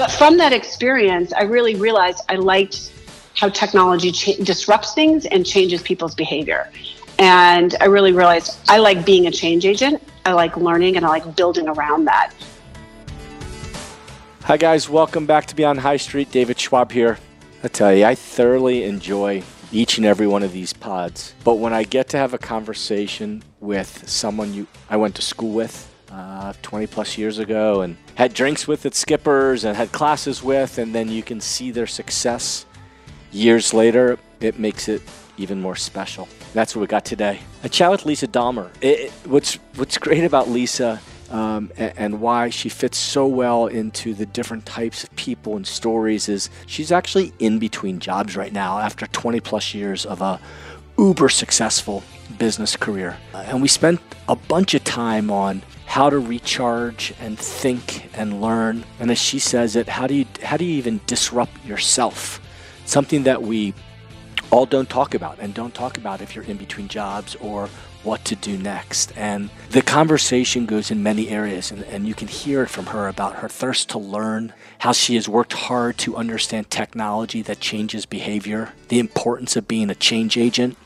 But from that experience, I really realized I liked how technology cha- disrupts things and changes people's behavior. And I really realized I like being a change agent. I like learning and I like building around that. Hi, guys. Welcome back to Beyond High Street. David Schwab here. I tell you, I thoroughly enjoy each and every one of these pods. But when I get to have a conversation with someone you I went to school with uh, 20 plus years ago and had drinks with its Skippers and had classes with, and then you can see their success years later, it makes it even more special. That's what we got today. A chat with Lisa Dallmer. It, what's what's great about Lisa um, and, and, why she fits so well into the different types of people and stories is she's actually in between jobs right now after 20 plus years of a uber successful business career. Uh, and we spent a bunch of time on how to recharge and think and learn. And as she says it, how do you how do you even disrupt yourself? Something that we all don't talk about and don't talk about if you're in between jobs or what to do next. And the conversation goes in many areas, and, and you can hear it from her about her thirst to learn, how she has worked hard to understand technology that changes behavior, the importance of being a change agent,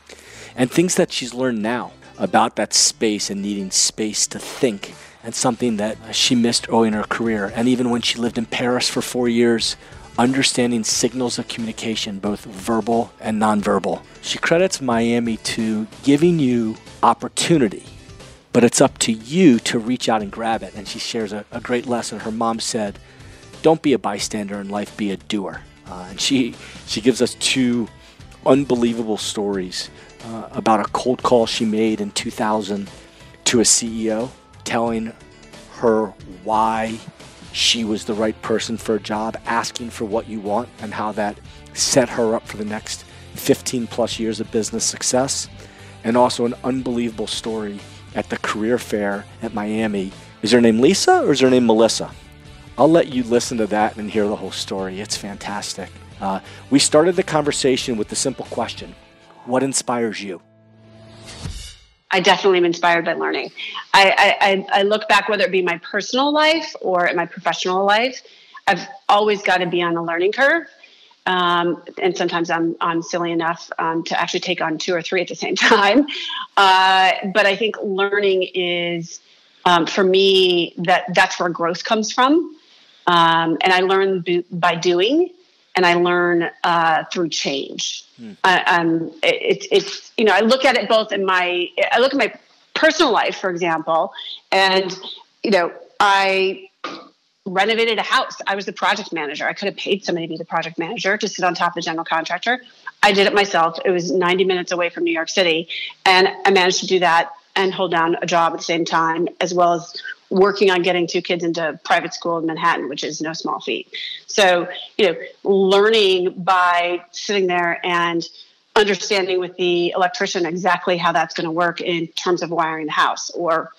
and things that she's learned now about that space and needing space to think. And something that she missed early in her career. And even when she lived in Paris for four years, understanding signals of communication, both verbal and nonverbal. She credits Miami to giving you opportunity, but it's up to you to reach out and grab it. And she shares a, a great lesson. Her mom said, Don't be a bystander in life, be a doer. Uh, and she, she gives us two unbelievable stories uh, about a cold call she made in 2000 to a CEO telling her why she was the right person for a job, asking for what you want, and how that set her up for the next 15 plus years of business success. And also an unbelievable story at the career fair at Miami. Is her name Lisa or is her name Melissa? I'll let you listen to that and hear the whole story. It's fantastic. Uh, we started the conversation with the simple question What inspires you? I definitely am inspired by learning. I, I, I look back, whether it be my personal life or my professional life, I've always got to be on a learning curve. Um, and sometimes I'm, I'm silly enough um, to actually take on two or three at the same time. Uh, but I think learning is, um, for me, that that's where growth comes from. Um, and I learn by doing and I learn uh, through change. Hmm. I, um, it, it's you know I look at it both in my I look at my personal life, for example, and you know I renovated a house. I was the project manager. I could have paid somebody to be the project manager to sit on top of the general contractor. I did it myself. It was 90 minutes away from New York City, and I managed to do that and hold down a job at the same time, as well as working on getting two kids into private school in Manhattan, which is no small feat. So, you know, learning by sitting there and understanding with the electrician exactly how that's going to work in terms of wiring the house or,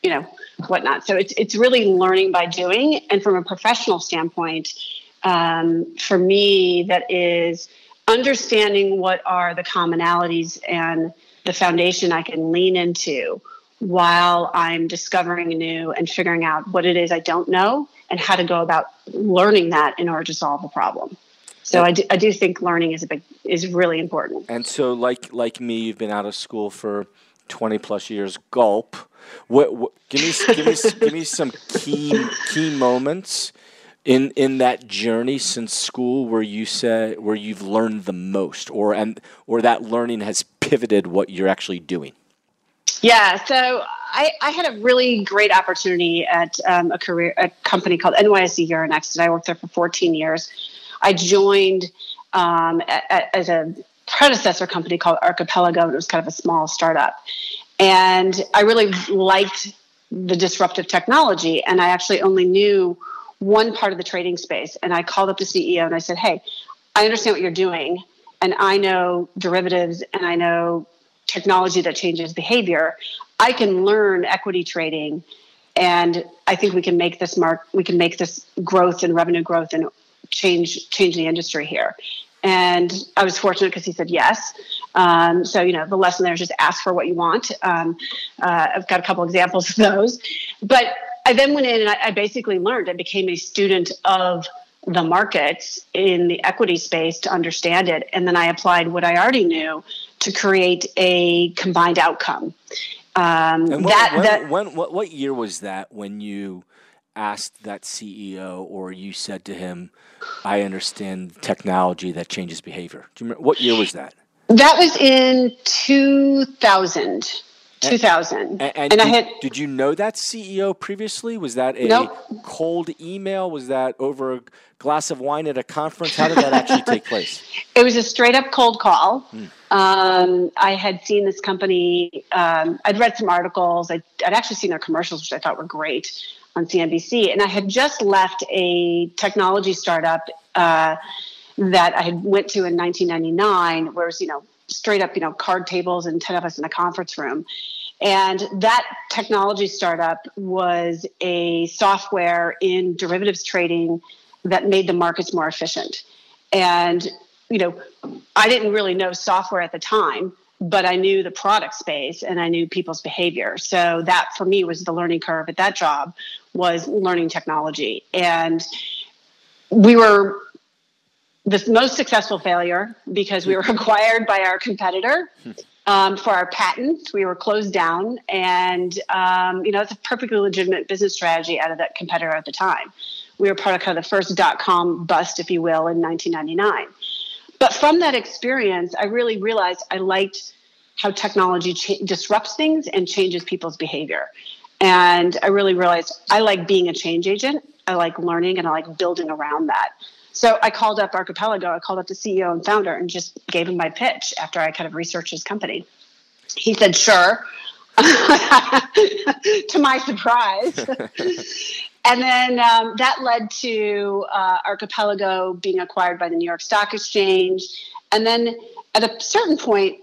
you know, whatnot. So it's it's really learning by doing. And from a professional standpoint, um, for me, that is understanding what are the commonalities and the foundation I can lean into while I'm discovering new and figuring out what it is I don't know and how to go about learning that in order to solve a problem. So I do, I do think learning is a big is really important. And so, like like me, you've been out of school for twenty plus years. Gulp. What, what give me give me give me some key key moments in in that journey since school where you said where you've learned the most, or and or that learning has pivoted what you're actually doing. Yeah, so I, I, had a really great opportunity at um, a career a company called NYSE Euronext, and I worked there for 14 years. I joined um, as a predecessor company called Archipelago, and it was kind of a small startup. And I really liked the disruptive technology, and I actually only knew one part of the trading space. And I called up the CEO and I said, "Hey, I understand what you're doing, and I know derivatives, and I know technology that changes behavior, I can learn equity trading and I think we can make this mark we can make this growth and revenue growth and change change the industry here. And I was fortunate because he said yes. Um, so you know the lesson there is just ask for what you want. Um, uh, I've got a couple examples of those, but I then went in and I, I basically learned. I became a student of the markets in the equity space to understand it. And then I applied what I already knew to create a combined outcome. Um, when, that, when, that when, what, what year was that when you asked that CEO or you said to him, I understand technology that changes behavior? Do you remember, what year was that? That was in 2000. 2000. And, and, and did, I had. Did you know that CEO previously? Was that a nope. cold email? Was that over a glass of wine at a conference? How did that actually take place? It was a straight up cold call. Hmm. Um, I had seen this company. Um, I'd read some articles. I'd, I'd actually seen their commercials, which I thought were great on CNBC. And I had just left a technology startup uh, that I had went to in 1999, where it was you know straight up, you know, card tables and 10 of us in a conference room. And that technology startup was a software in derivatives trading that made the markets more efficient. And, you know, I didn't really know software at the time, but I knew the product space and I knew people's behavior. So that for me was the learning curve at that job was learning technology. And we were the most successful failure because we were acquired by our competitor um, for our patents. We were closed down, and um, you know it's a perfectly legitimate business strategy out of that competitor at the time. We were part of kind of the first dot com bust, if you will, in 1999. But from that experience, I really realized I liked how technology cha- disrupts things and changes people's behavior. And I really realized I like being a change agent. I like learning and I like building around that. So I called up Archipelago, I called up the CEO and founder and just gave him my pitch after I kind of researched his company. He said, sure. to my surprise. and then um, that led to uh, Archipelago being acquired by the New York Stock Exchange. And then at a certain point,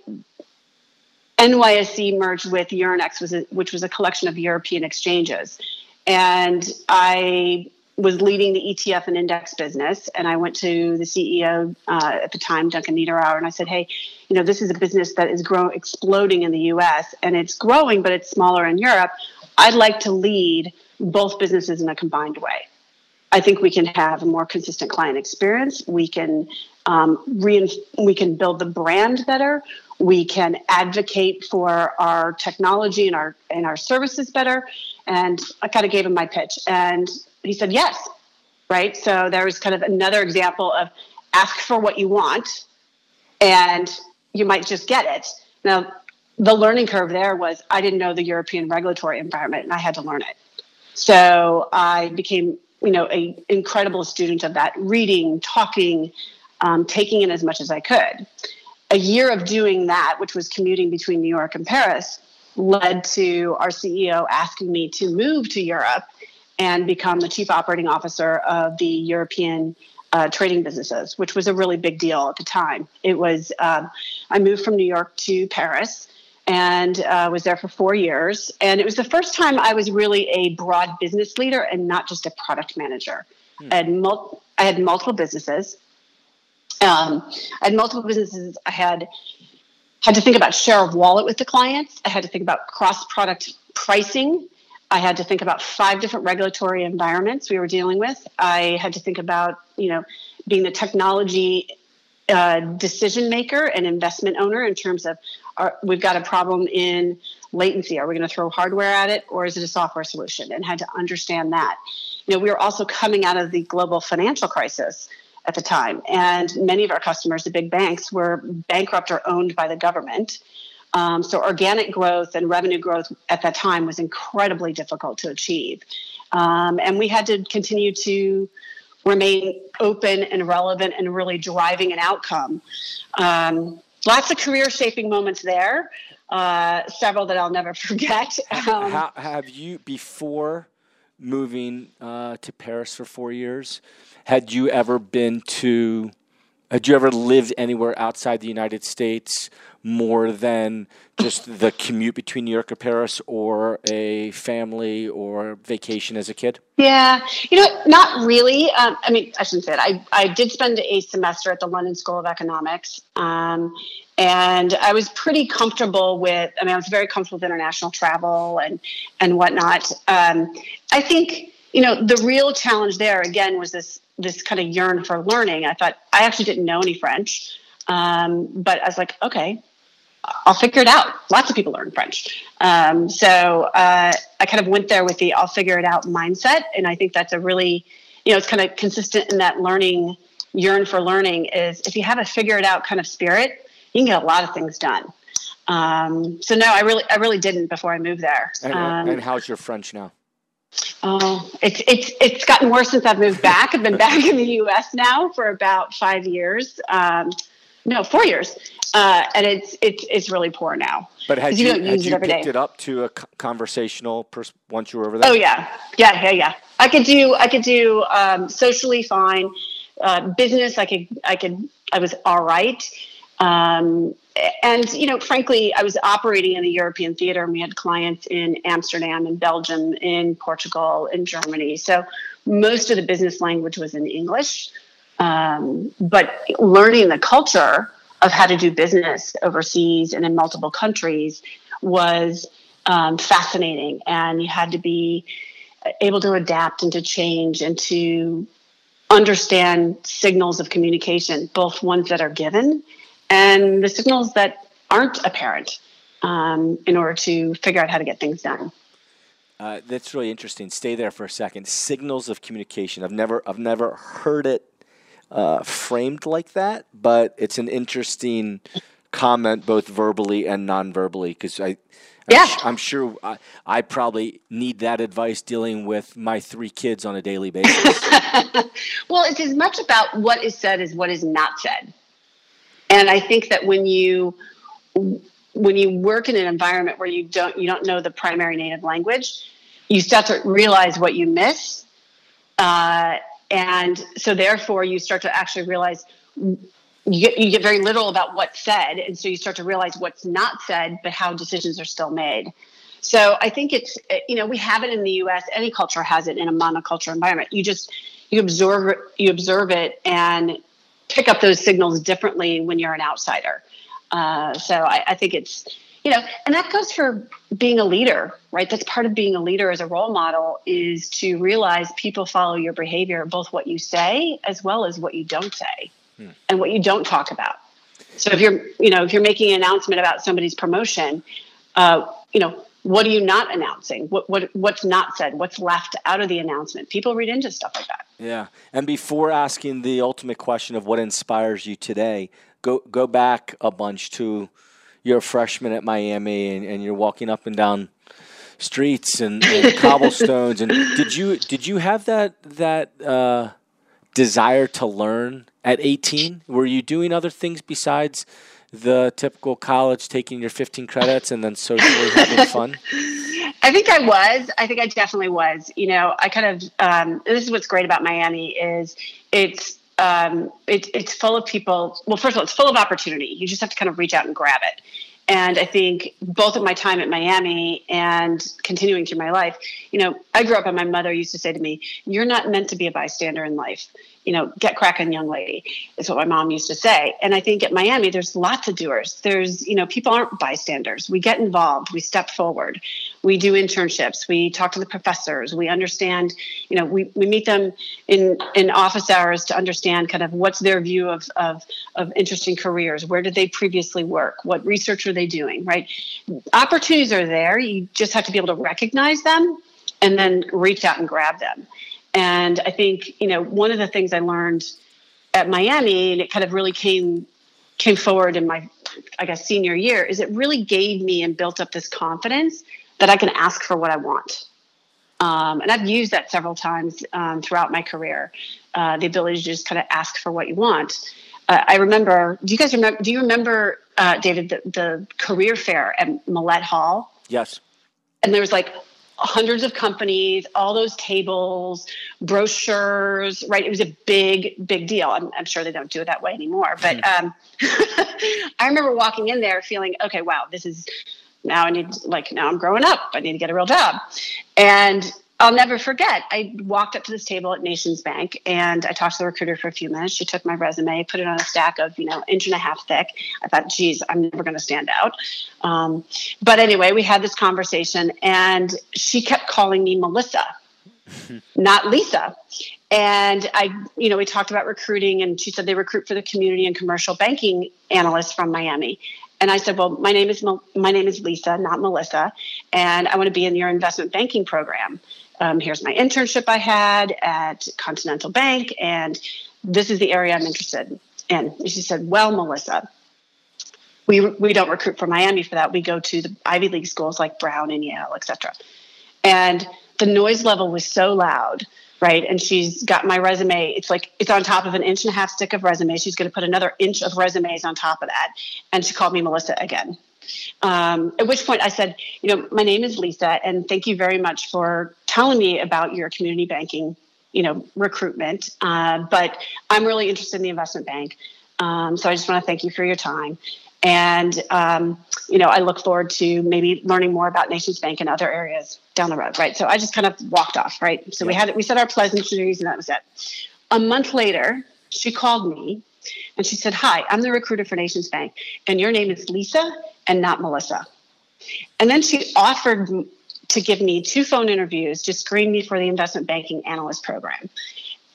NYSE merged with Euronext, which was a collection of European exchanges. And I was leading the ETF and index business, and I went to the CEO uh, at the time, Duncan Niederauer, and I said, "Hey, you know, this is a business that is growing, exploding in the U.S. and it's growing, but it's smaller in Europe. I'd like to lead both businesses in a combined way. I think we can have a more consistent client experience. We can um, we can build the brand better. We can advocate for our technology and our and our services better." And I kind of gave him my pitch, and he said yes right? So there was kind of another example of ask for what you want and you might just get it. Now the learning curve there was i didn't know the european regulatory environment and i had to learn it. So i became you know a incredible student of that reading talking um, taking in as much as i could a year of doing that which was commuting between new york and paris led to our ceo asking me to move to europe and become the chief operating officer of the European uh, trading businesses, which was a really big deal at the time. It was, um, I moved from New York to Paris and uh, was there for four years. And it was the first time I was really a broad business leader and not just a product manager. Hmm. I, had mul- I had multiple businesses. Um, I had multiple businesses. I had had to think about share of wallet with the clients. I had to think about cross product pricing I had to think about five different regulatory environments we were dealing with. I had to think about, you know, being the technology uh, decision maker and investment owner in terms of we've got a problem in latency. Are we going to throw hardware at it or is it a software solution? And had to understand that. You know, we were also coming out of the global financial crisis at the time, and many of our customers, the big banks, were bankrupt or owned by the government. Um, so organic growth and revenue growth at that time was incredibly difficult to achieve. Um, and we had to continue to remain open and relevant and really driving an outcome. Um, lots of career shaping moments there, uh, several that I'll never forget. Um, How, have you, before moving uh, to Paris for four years, had you ever been to, had you ever lived anywhere outside the United States? more than just the commute between New York and Paris or a family or vacation as a kid? Yeah, you know, not really. Um, I mean, I shouldn't say it. I, I did spend a semester at the London School of Economics. Um, and I was pretty comfortable with, I mean, I was very comfortable with international travel and, and whatnot. Um, I think, you know, the real challenge there, again, was this this kind of yearn for learning. I thought I actually didn't know any French, um, but I was like, okay, I'll figure it out. Lots of people learn French, um, so uh, I kind of went there with the I'll figure it out mindset, and I think that's a really, you know, it's kind of consistent in that learning yearn for learning is if you have a figure it out kind of spirit, you can get a lot of things done. Um, so no, I really, I really didn't before I moved there. And, Um, and how's your French now? Oh, it's it's it's gotten worse since I've moved back. I've been back in the U.S. now for about five years. Um, no, four years, uh, and it's it's it's really poor now. But had you, you had it you every picked day. it up to a conversational pers- once you were over there? Oh yeah, yeah, yeah, yeah. I could do I could do um, socially fine. Uh, business, I could I could I was all right. Um, and you know, frankly, I was operating in the European theater, and we had clients in Amsterdam, in Belgium, in Portugal, in Germany. So most of the business language was in English. Um, but learning the culture of how to do business overseas and in multiple countries was um, fascinating, and you had to be able to adapt and to change and to understand signals of communication, both ones that are given and the signals that aren't apparent, um, in order to figure out how to get things done. Uh, that's really interesting. Stay there for a second. Signals of communication. I've never, I've never heard it uh, framed like that, but it's an interesting comment, both verbally and non-verbally, because I. I'm, Yeah. sh- I'm sure I, I probably need that advice dealing with my three kids on a daily basis. well, it's as much about what is said as what is not said. And I think that when you when you work in an environment where you don't you don't know the primary native language, you start to realize what you miss, uh, and so therefore you start to actually realize you get you get very little about what's said, and so you start to realize what's not said, but how decisions are still made. So I think it's you know we have it in the U.S. Any culture has it in a monoculture environment. You just you observe you observe it and pick up those signals differently when you're an outsider. Uh, so I, I think it's you know, and that goes for being a leader, right? That's part of being a leader as a role model is to realize people follow your behavior, both what you say as well as what you don't say and what you don't talk about. So if you're, you know, if you're making an announcement about somebody's promotion, uh, you know, what are you not announcing? What what what's not said? What's left out of the announcement? People read into stuff like that. Yeah. And before asking the ultimate question of what inspires you today, go go back a bunch to you're a freshman at Miami and, and you're walking up and down streets and, and cobblestones and did you did you have that that uh, desire to learn at 18? Were you doing other things besides the typical college taking your 15 credits and then socially having fun? I think I was. I think I definitely was. You know, I kind of. Um, this is what's great about Miami is it's um, it, it's full of people. Well, first of all, it's full of opportunity. You just have to kind of reach out and grab it. And I think both of my time at Miami and continuing through my life, you know, I grew up and my mother used to say to me, "You're not meant to be a bystander in life." you know, get cracking, young lady, is what my mom used to say. And I think at Miami, there's lots of doers. There's, you know, people aren't bystanders. We get involved, we step forward, we do internships, we talk to the professors, we understand, you know, we, we meet them in, in office hours to understand kind of what's their view of, of, of interesting careers. Where did they previously work? What research are they doing, right? Opportunities are there. You just have to be able to recognize them and then reach out and grab them. And I think, you know, one of the things I learned at Miami, and it kind of really came came forward in my, I guess, senior year, is it really gave me and built up this confidence that I can ask for what I want. Um, and I've used that several times um, throughout my career, uh, the ability to just kind of ask for what you want. Uh, I remember. Do you guys remember? Do you remember, uh, David, the, the career fair at Millett Hall? Yes. And there was like hundreds of companies, all those tables, brochures, right? It was a big, big deal. I'm, I'm sure they don't do it that way anymore. But um, I remember walking in there feeling, okay, wow, this is now I need, like, now I'm growing up. I need to get a real job. And I'll never forget. I walked up to this table at Nations Bank and I talked to the recruiter for a few minutes. She took my resume, put it on a stack of, you know, inch and a half thick. I thought, geez, I'm never going to stand out. Um, but anyway, we had this conversation and she kept calling me Melissa, not Lisa. And I, you know, we talked about recruiting, and she said they recruit for the community and commercial banking analysts from Miami. And I said, "Well, my name is my name is Lisa, not Melissa, and I want to be in your investment banking program. Um, here's my internship I had at Continental Bank, and this is the area I'm interested in." And she said, "Well, Melissa, we we don't recruit for Miami for that. We go to the Ivy League schools like Brown and Yale, et cetera." And the noise level was so loud right? And she's got my resume. It's like it's on top of an inch and a half stick of resumes. She's going to put another inch of resumes on top of that. And she called me Melissa again. Um, at which point I said, you know, my name is Lisa, and thank you very much for telling me about your community banking, you know, recruitment. Uh, but I'm really interested in the investment bank. Um, so I just want to thank you for your time. And, um, you know, I look forward to maybe learning more about Nations Bank and other areas down the road, right? So I just kind of walked off, right? So yeah. we had, we said our pleasantries and that was it. A month later, she called me and she said, Hi, I'm the recruiter for Nations Bank, and your name is Lisa and not Melissa. And then she offered to give me two phone interviews to screen me for the investment banking analyst program,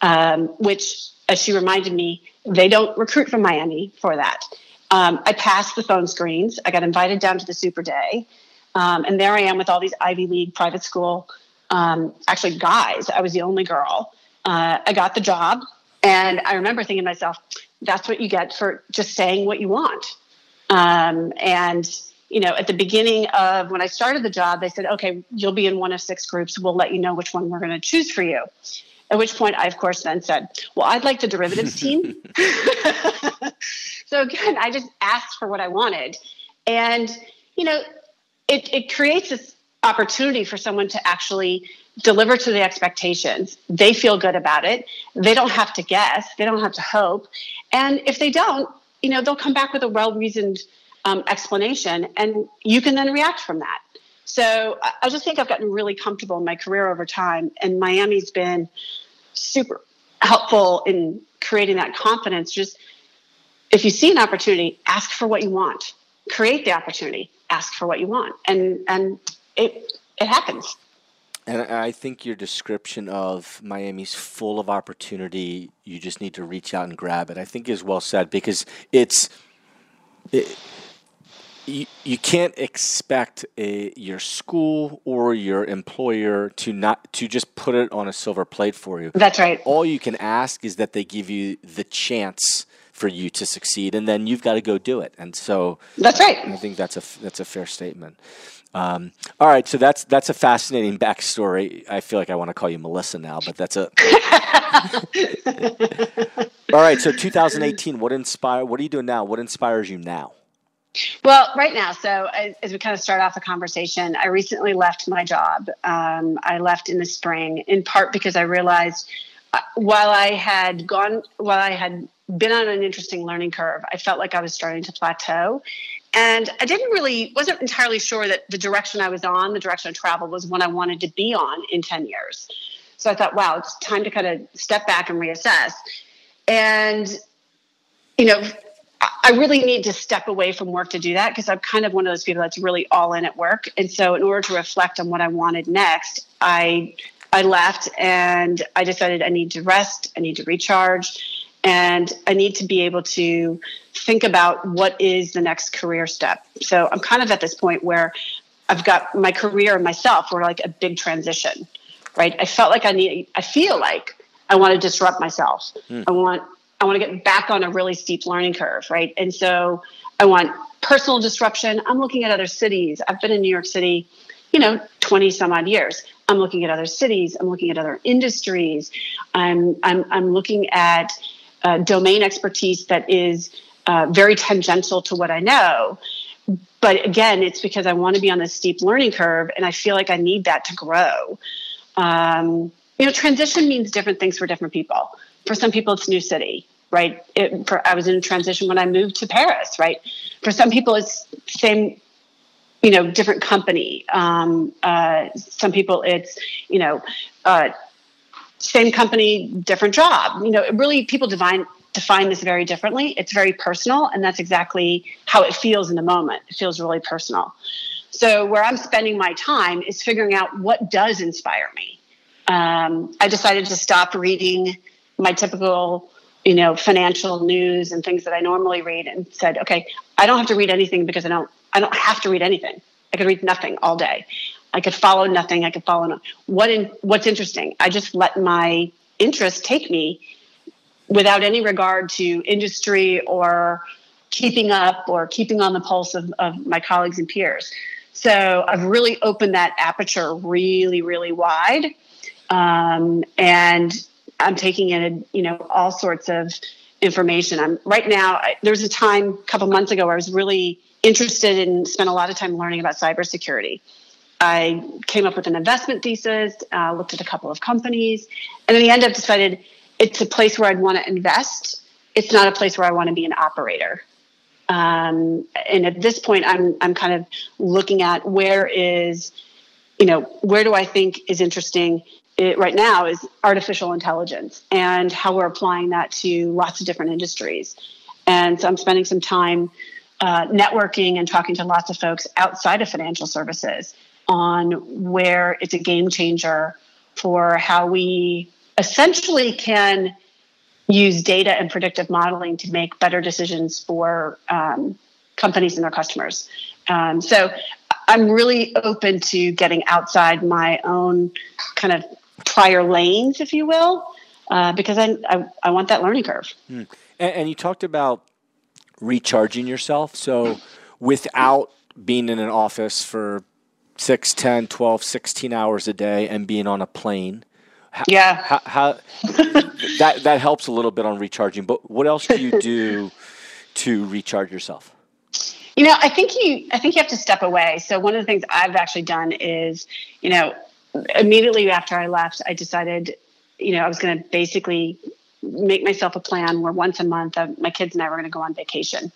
um, which, as she reminded me, they don't recruit from Miami for that. Um, I passed the phone screens. I got invited down to the super day. Um, and there I am with all these Ivy League private school, um, actually, guys. I was the only girl. Uh, I got the job. And I remember thinking to myself, that's what you get for just saying what you want. Um, and, you know, at the beginning of when I started the job, they said, okay, you'll be in one of six groups. We'll let you know which one we're going to choose for you. At which point I, of course, then said, well, I'd like the derivatives team. so again, I just asked for what I wanted. And, you know, it, it creates this opportunity for someone to actually deliver to the expectations. They feel good about it. They don't have to guess. They don't have to hope. And if they don't, you know, they'll come back with a well-reasoned um, explanation, and you can then react from that. So I just think I've gotten really comfortable in my career over time, and Miami's been super helpful in creating that confidence. Just if you see an opportunity, ask for what you want. Create the opportunity. Ask for what you want, and and it it happens. And I think your description of Miami's full of opportunity, you just need to reach out and grab it. I think is well said because it's. It, you, you can't expect a, your school or your employer to not to just put it on a silver plate for you. That's right. All you can ask is that they give you the chance for you to succeed, and then you've got to go do it. And so that's right. I think that's a that's a fair statement. Um, all right, so that's that's a fascinating backstory. I feel like I want to call you Melissa now, but that's a. all right, so 2018. What inspire? What are you doing now? What inspires you now? Well, right now, so as, as, we kind of start off the conversation, I recently left my job. Um, I left in the spring, in part because I realized uh, while I had gone, while I had been on an interesting learning curve, I felt like I was starting to plateau. And I didn't really, wasn't entirely sure that the direction I was on, the direction of travel, was one I wanted to be on in 10 years. So I thought, wow, it's time to kind of step back and reassess. And, you know, I really need to step away from work to do that because I'm kind of one of those people that's really all in at work. And so, in order to reflect on what I wanted next, I I left and I decided I need to rest, I need to recharge, and I need to be able to think about what is the next career step. So I'm kind of at this point where I've got my career and myself were like a big transition, right? I felt like I need, I feel like I want to disrupt myself. Mm. I want I want to get back on a really steep learning curve, right? And so I want personal disruption. I'm looking at other cities. I've been in New York City, you know, 20 some odd years. I'm looking at other cities. I'm looking at other industries. I'm, I'm, I'm looking at uh, domain expertise that is uh, very tangential to what I know. But again, it's because I want to be on this steep learning curve and I feel like I need that to grow. Um, you know, transition means different things for different people for some people, it's new city, right? It, for, I was in transition when I moved to Paris, right? For some people, it's same, you know, different company. Um, uh, some people, it's, you know, uh, same company, different job. You know, really, people define define this very differently. It's very personal, and that's exactly how it feels in the moment. It feels really personal. So, where I'm spending my time is figuring out what does inspire me Um, I decided to stop reading my typical, you know, financial news and things that I normally read, and said, okay, I don't have to read anything because I don't. I don't have to read anything. I could read nothing all day. I could follow nothing. I could follow no, what in what's interesting. I just let my interest take me without any regard to industry or keeping up or keeping on the pulse of, of my colleagues and peers. So I've really opened that aperture really, really wide. Um, and I'm taking in, you know, all sorts of information. I'm right now, I, there was a time a couple months ago I was really interested and spent a lot of time learning about cybersecurity. I came up with an investment thesis, uh, looked at a couple of companies, and in the end, I've decided it's a place where I'd want to invest. It's not a place where I want to be an operator. Um, and at this point, I'm I'm kind of looking at where is, you know, where do I think is interesting it, right now is artificial intelligence and how we're applying that to lots of different industries. And so I'm spending some time uh, networking and talking to lots of folks outside of financial services on where it's a game changer for how we essentially can use data and predictive modeling to make better decisions for um, companies and their customers. Um, so I'm really open to getting outside my own kind of prior lanes, if you will, uh, because I, I, I, want that learning curve. Hmm. And, and you talked about recharging yourself. So without being in an office for 6, 10, 12, 16 hours a day and being on a plane. How, yeah. How, how that that helps a little bit on recharging. But what else do you do to recharge yourself? You know, I think you I think you have to step away. So one of the things I've actually done is, you know, immediately after I left, I decided, you know, I was going to basically make myself a plan where once a month uh, my kids and I were going to go on vacation.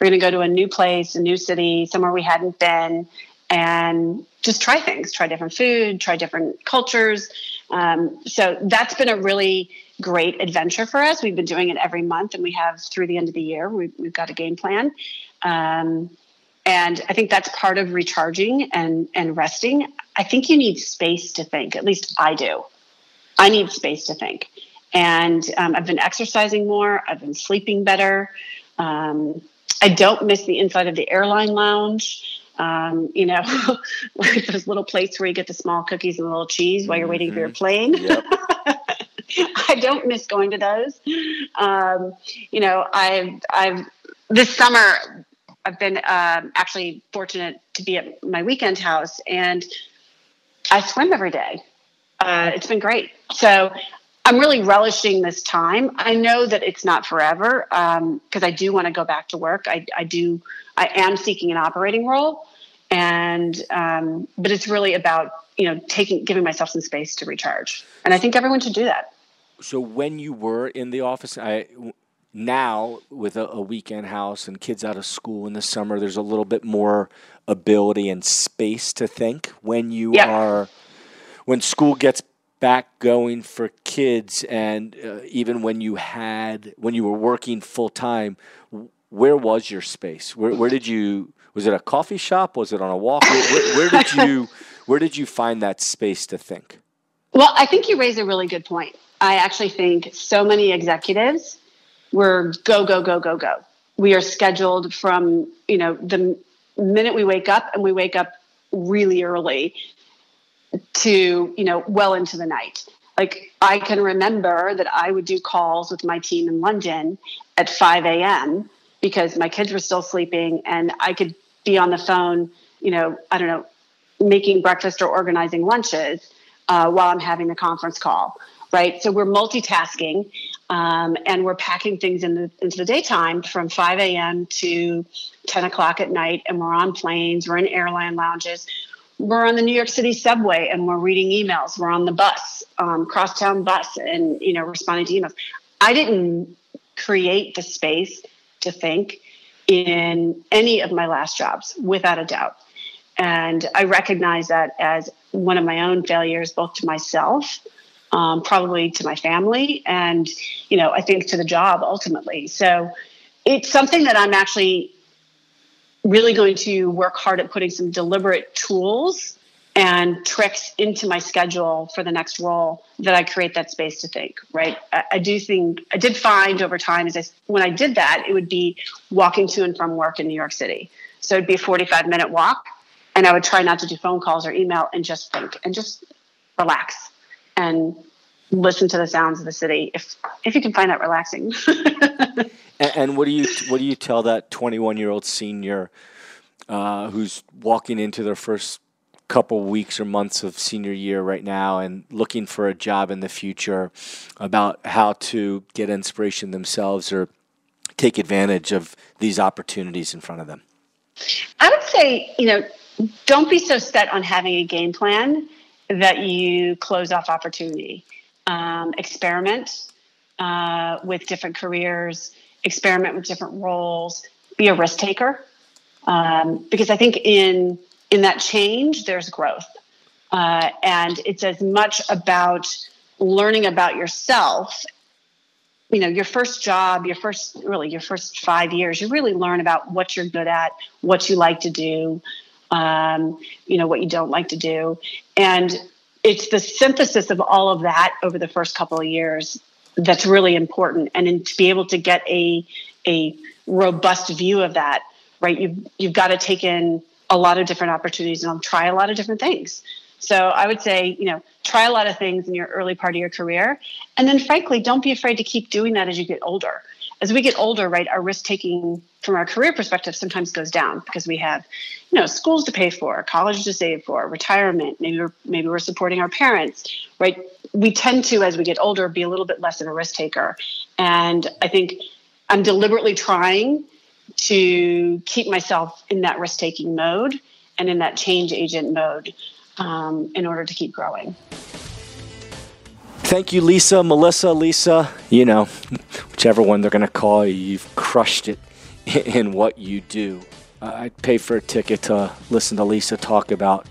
We're going to go to a new place, a new city, somewhere we hadn't been, and just try things, try different food, try different cultures. Um, so that's been a really great adventure for us. We've been doing it every month, and we have through the end of the year. We've, we've got a game plan. Um, and I think that's part of recharging and, and resting. I think you need space to think. At least I do. I need space to think. And um, I've been exercising more. I've been sleeping better. Um, I don't miss the inside of the airline lounge um, you know, like those little plates where you get the small cookies and a little cheese while you're waiting mm-hmm. for your mm-hmm. plane. Yep. I don't miss going to those. Um, you know, I've, I've, this summer, I've been um, actually fortunate to be at my weekend house and I swim every day. Uh, it's been great. So I'm really relishing this time. I know that it's not forever because um, I do want to go back to work. I, I do I am seeking an operating role, and um, but it's really about you know taking giving myself some space to recharge, and I think everyone should do that. So when you were in the office, I now with a, a weekend house and kids out of school in the summer, there's a little bit more ability and space to think when you yep. are when school gets back going for kids and uh, even when you had when you were working full time where was your space? Where, where did you? Was it a coffee shop? Was it on a walk? Where, where, did you? Where did you find that space to think? Well, I think you raise a really good point. I actually think so many executives were go go go go go. We are scheduled from you know the minute we wake up, and we wake up really early to you know well into the night like I can remember that I would do calls with my team in London at 5 a.m because my kids were still sleeping and I could be on the phone, you know, I don't know, making breakfast or organizing lunches uh, while I'm having the conference call, right? So we're multitasking um, and we're packing things in the, into the daytime from 5 a.m. to 10 o'clock at night, and we're on planes, we're in airline lounges. We're on the New York City subway and we're reading emails. We're on the bus, um, crosstown bus, and you know responding to emails. I didn't create the space to think in any of my last jobs, without a doubt. And I recognize that as one of my own failures, both to myself, um, probably to my family, and you know, I think to the job ultimately. So it's something that I'm actually really going to work hard at putting some deliberate tools and tricks into my schedule for the next role that I create that space to think, right? I, I do think, I did find over time, as I, when I did that, it would be walking to and from work in New York City. So it'd be a 45 minute walk, and I would try not to do phone calls or email and just think and just relax and listen to the sounds of the city if if you can find that relaxing. and, and, what do you what do you tell that 21 year old senior uh, who's walking into their first couple weeks or months of senior year right now and looking for a job in the future about how to get inspiration themselves or take advantage of these opportunities in front of them? I would say, you know, don't be so set on having a game plan that you close off opportunity. Um, experiment uh, with different careers, experiment with different roles, be a risk taker. Um, because I think in in that change, there's growth. Uh, and it's as much about learning about yourself. You know, your first job, your first, really, your first five years, you really learn about what you're good at, what you like to do, um, you know, what you don't like to do. And it's the synthesis of all of that over the first couple of years that's really important. And to be able to get a, a robust view of that, right, you've, you've got to take in a lot of different opportunities and I'll try a lot of different things. So I would say, you know, try a lot of things in your early part of your career. And then frankly, don't be afraid to keep doing that as you get older. As we get older, right, our risk taking from our career perspective sometimes goes down because we have, you know, schools to pay for, college to save for, retirement, maybe we're maybe we're supporting our parents, right? We tend to, as we get older, be a little bit less of a risk taker. And I think I'm deliberately trying to keep myself in that risk taking mode and in that change agent mode um, in order to keep growing. Thank you, Lisa, Melissa, Lisa. You know, whichever one they're going to call you, you've crushed it in what you do. I'd pay for a ticket to listen to Lisa talk about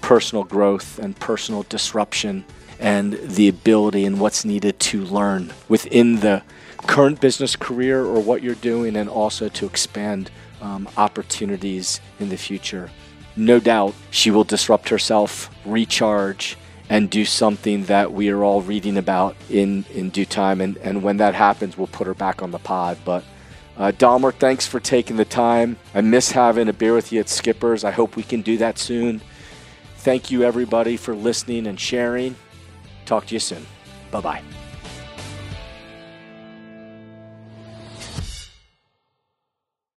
personal growth and personal disruption and the ability and what's needed to learn within the current business career or what you're doing, and also to expand um, opportunities in the future. No doubt she will disrupt herself, recharge, and do something that we are all reading about in, in due time. And, and when that happens, we'll put her back on the pod. But uh, Dahmer, thanks for taking the time. I miss having a beer with you at Skipper's. I hope we can do that soon. Thank you, everybody, for listening and sharing. Talk to you soon. Bye bye.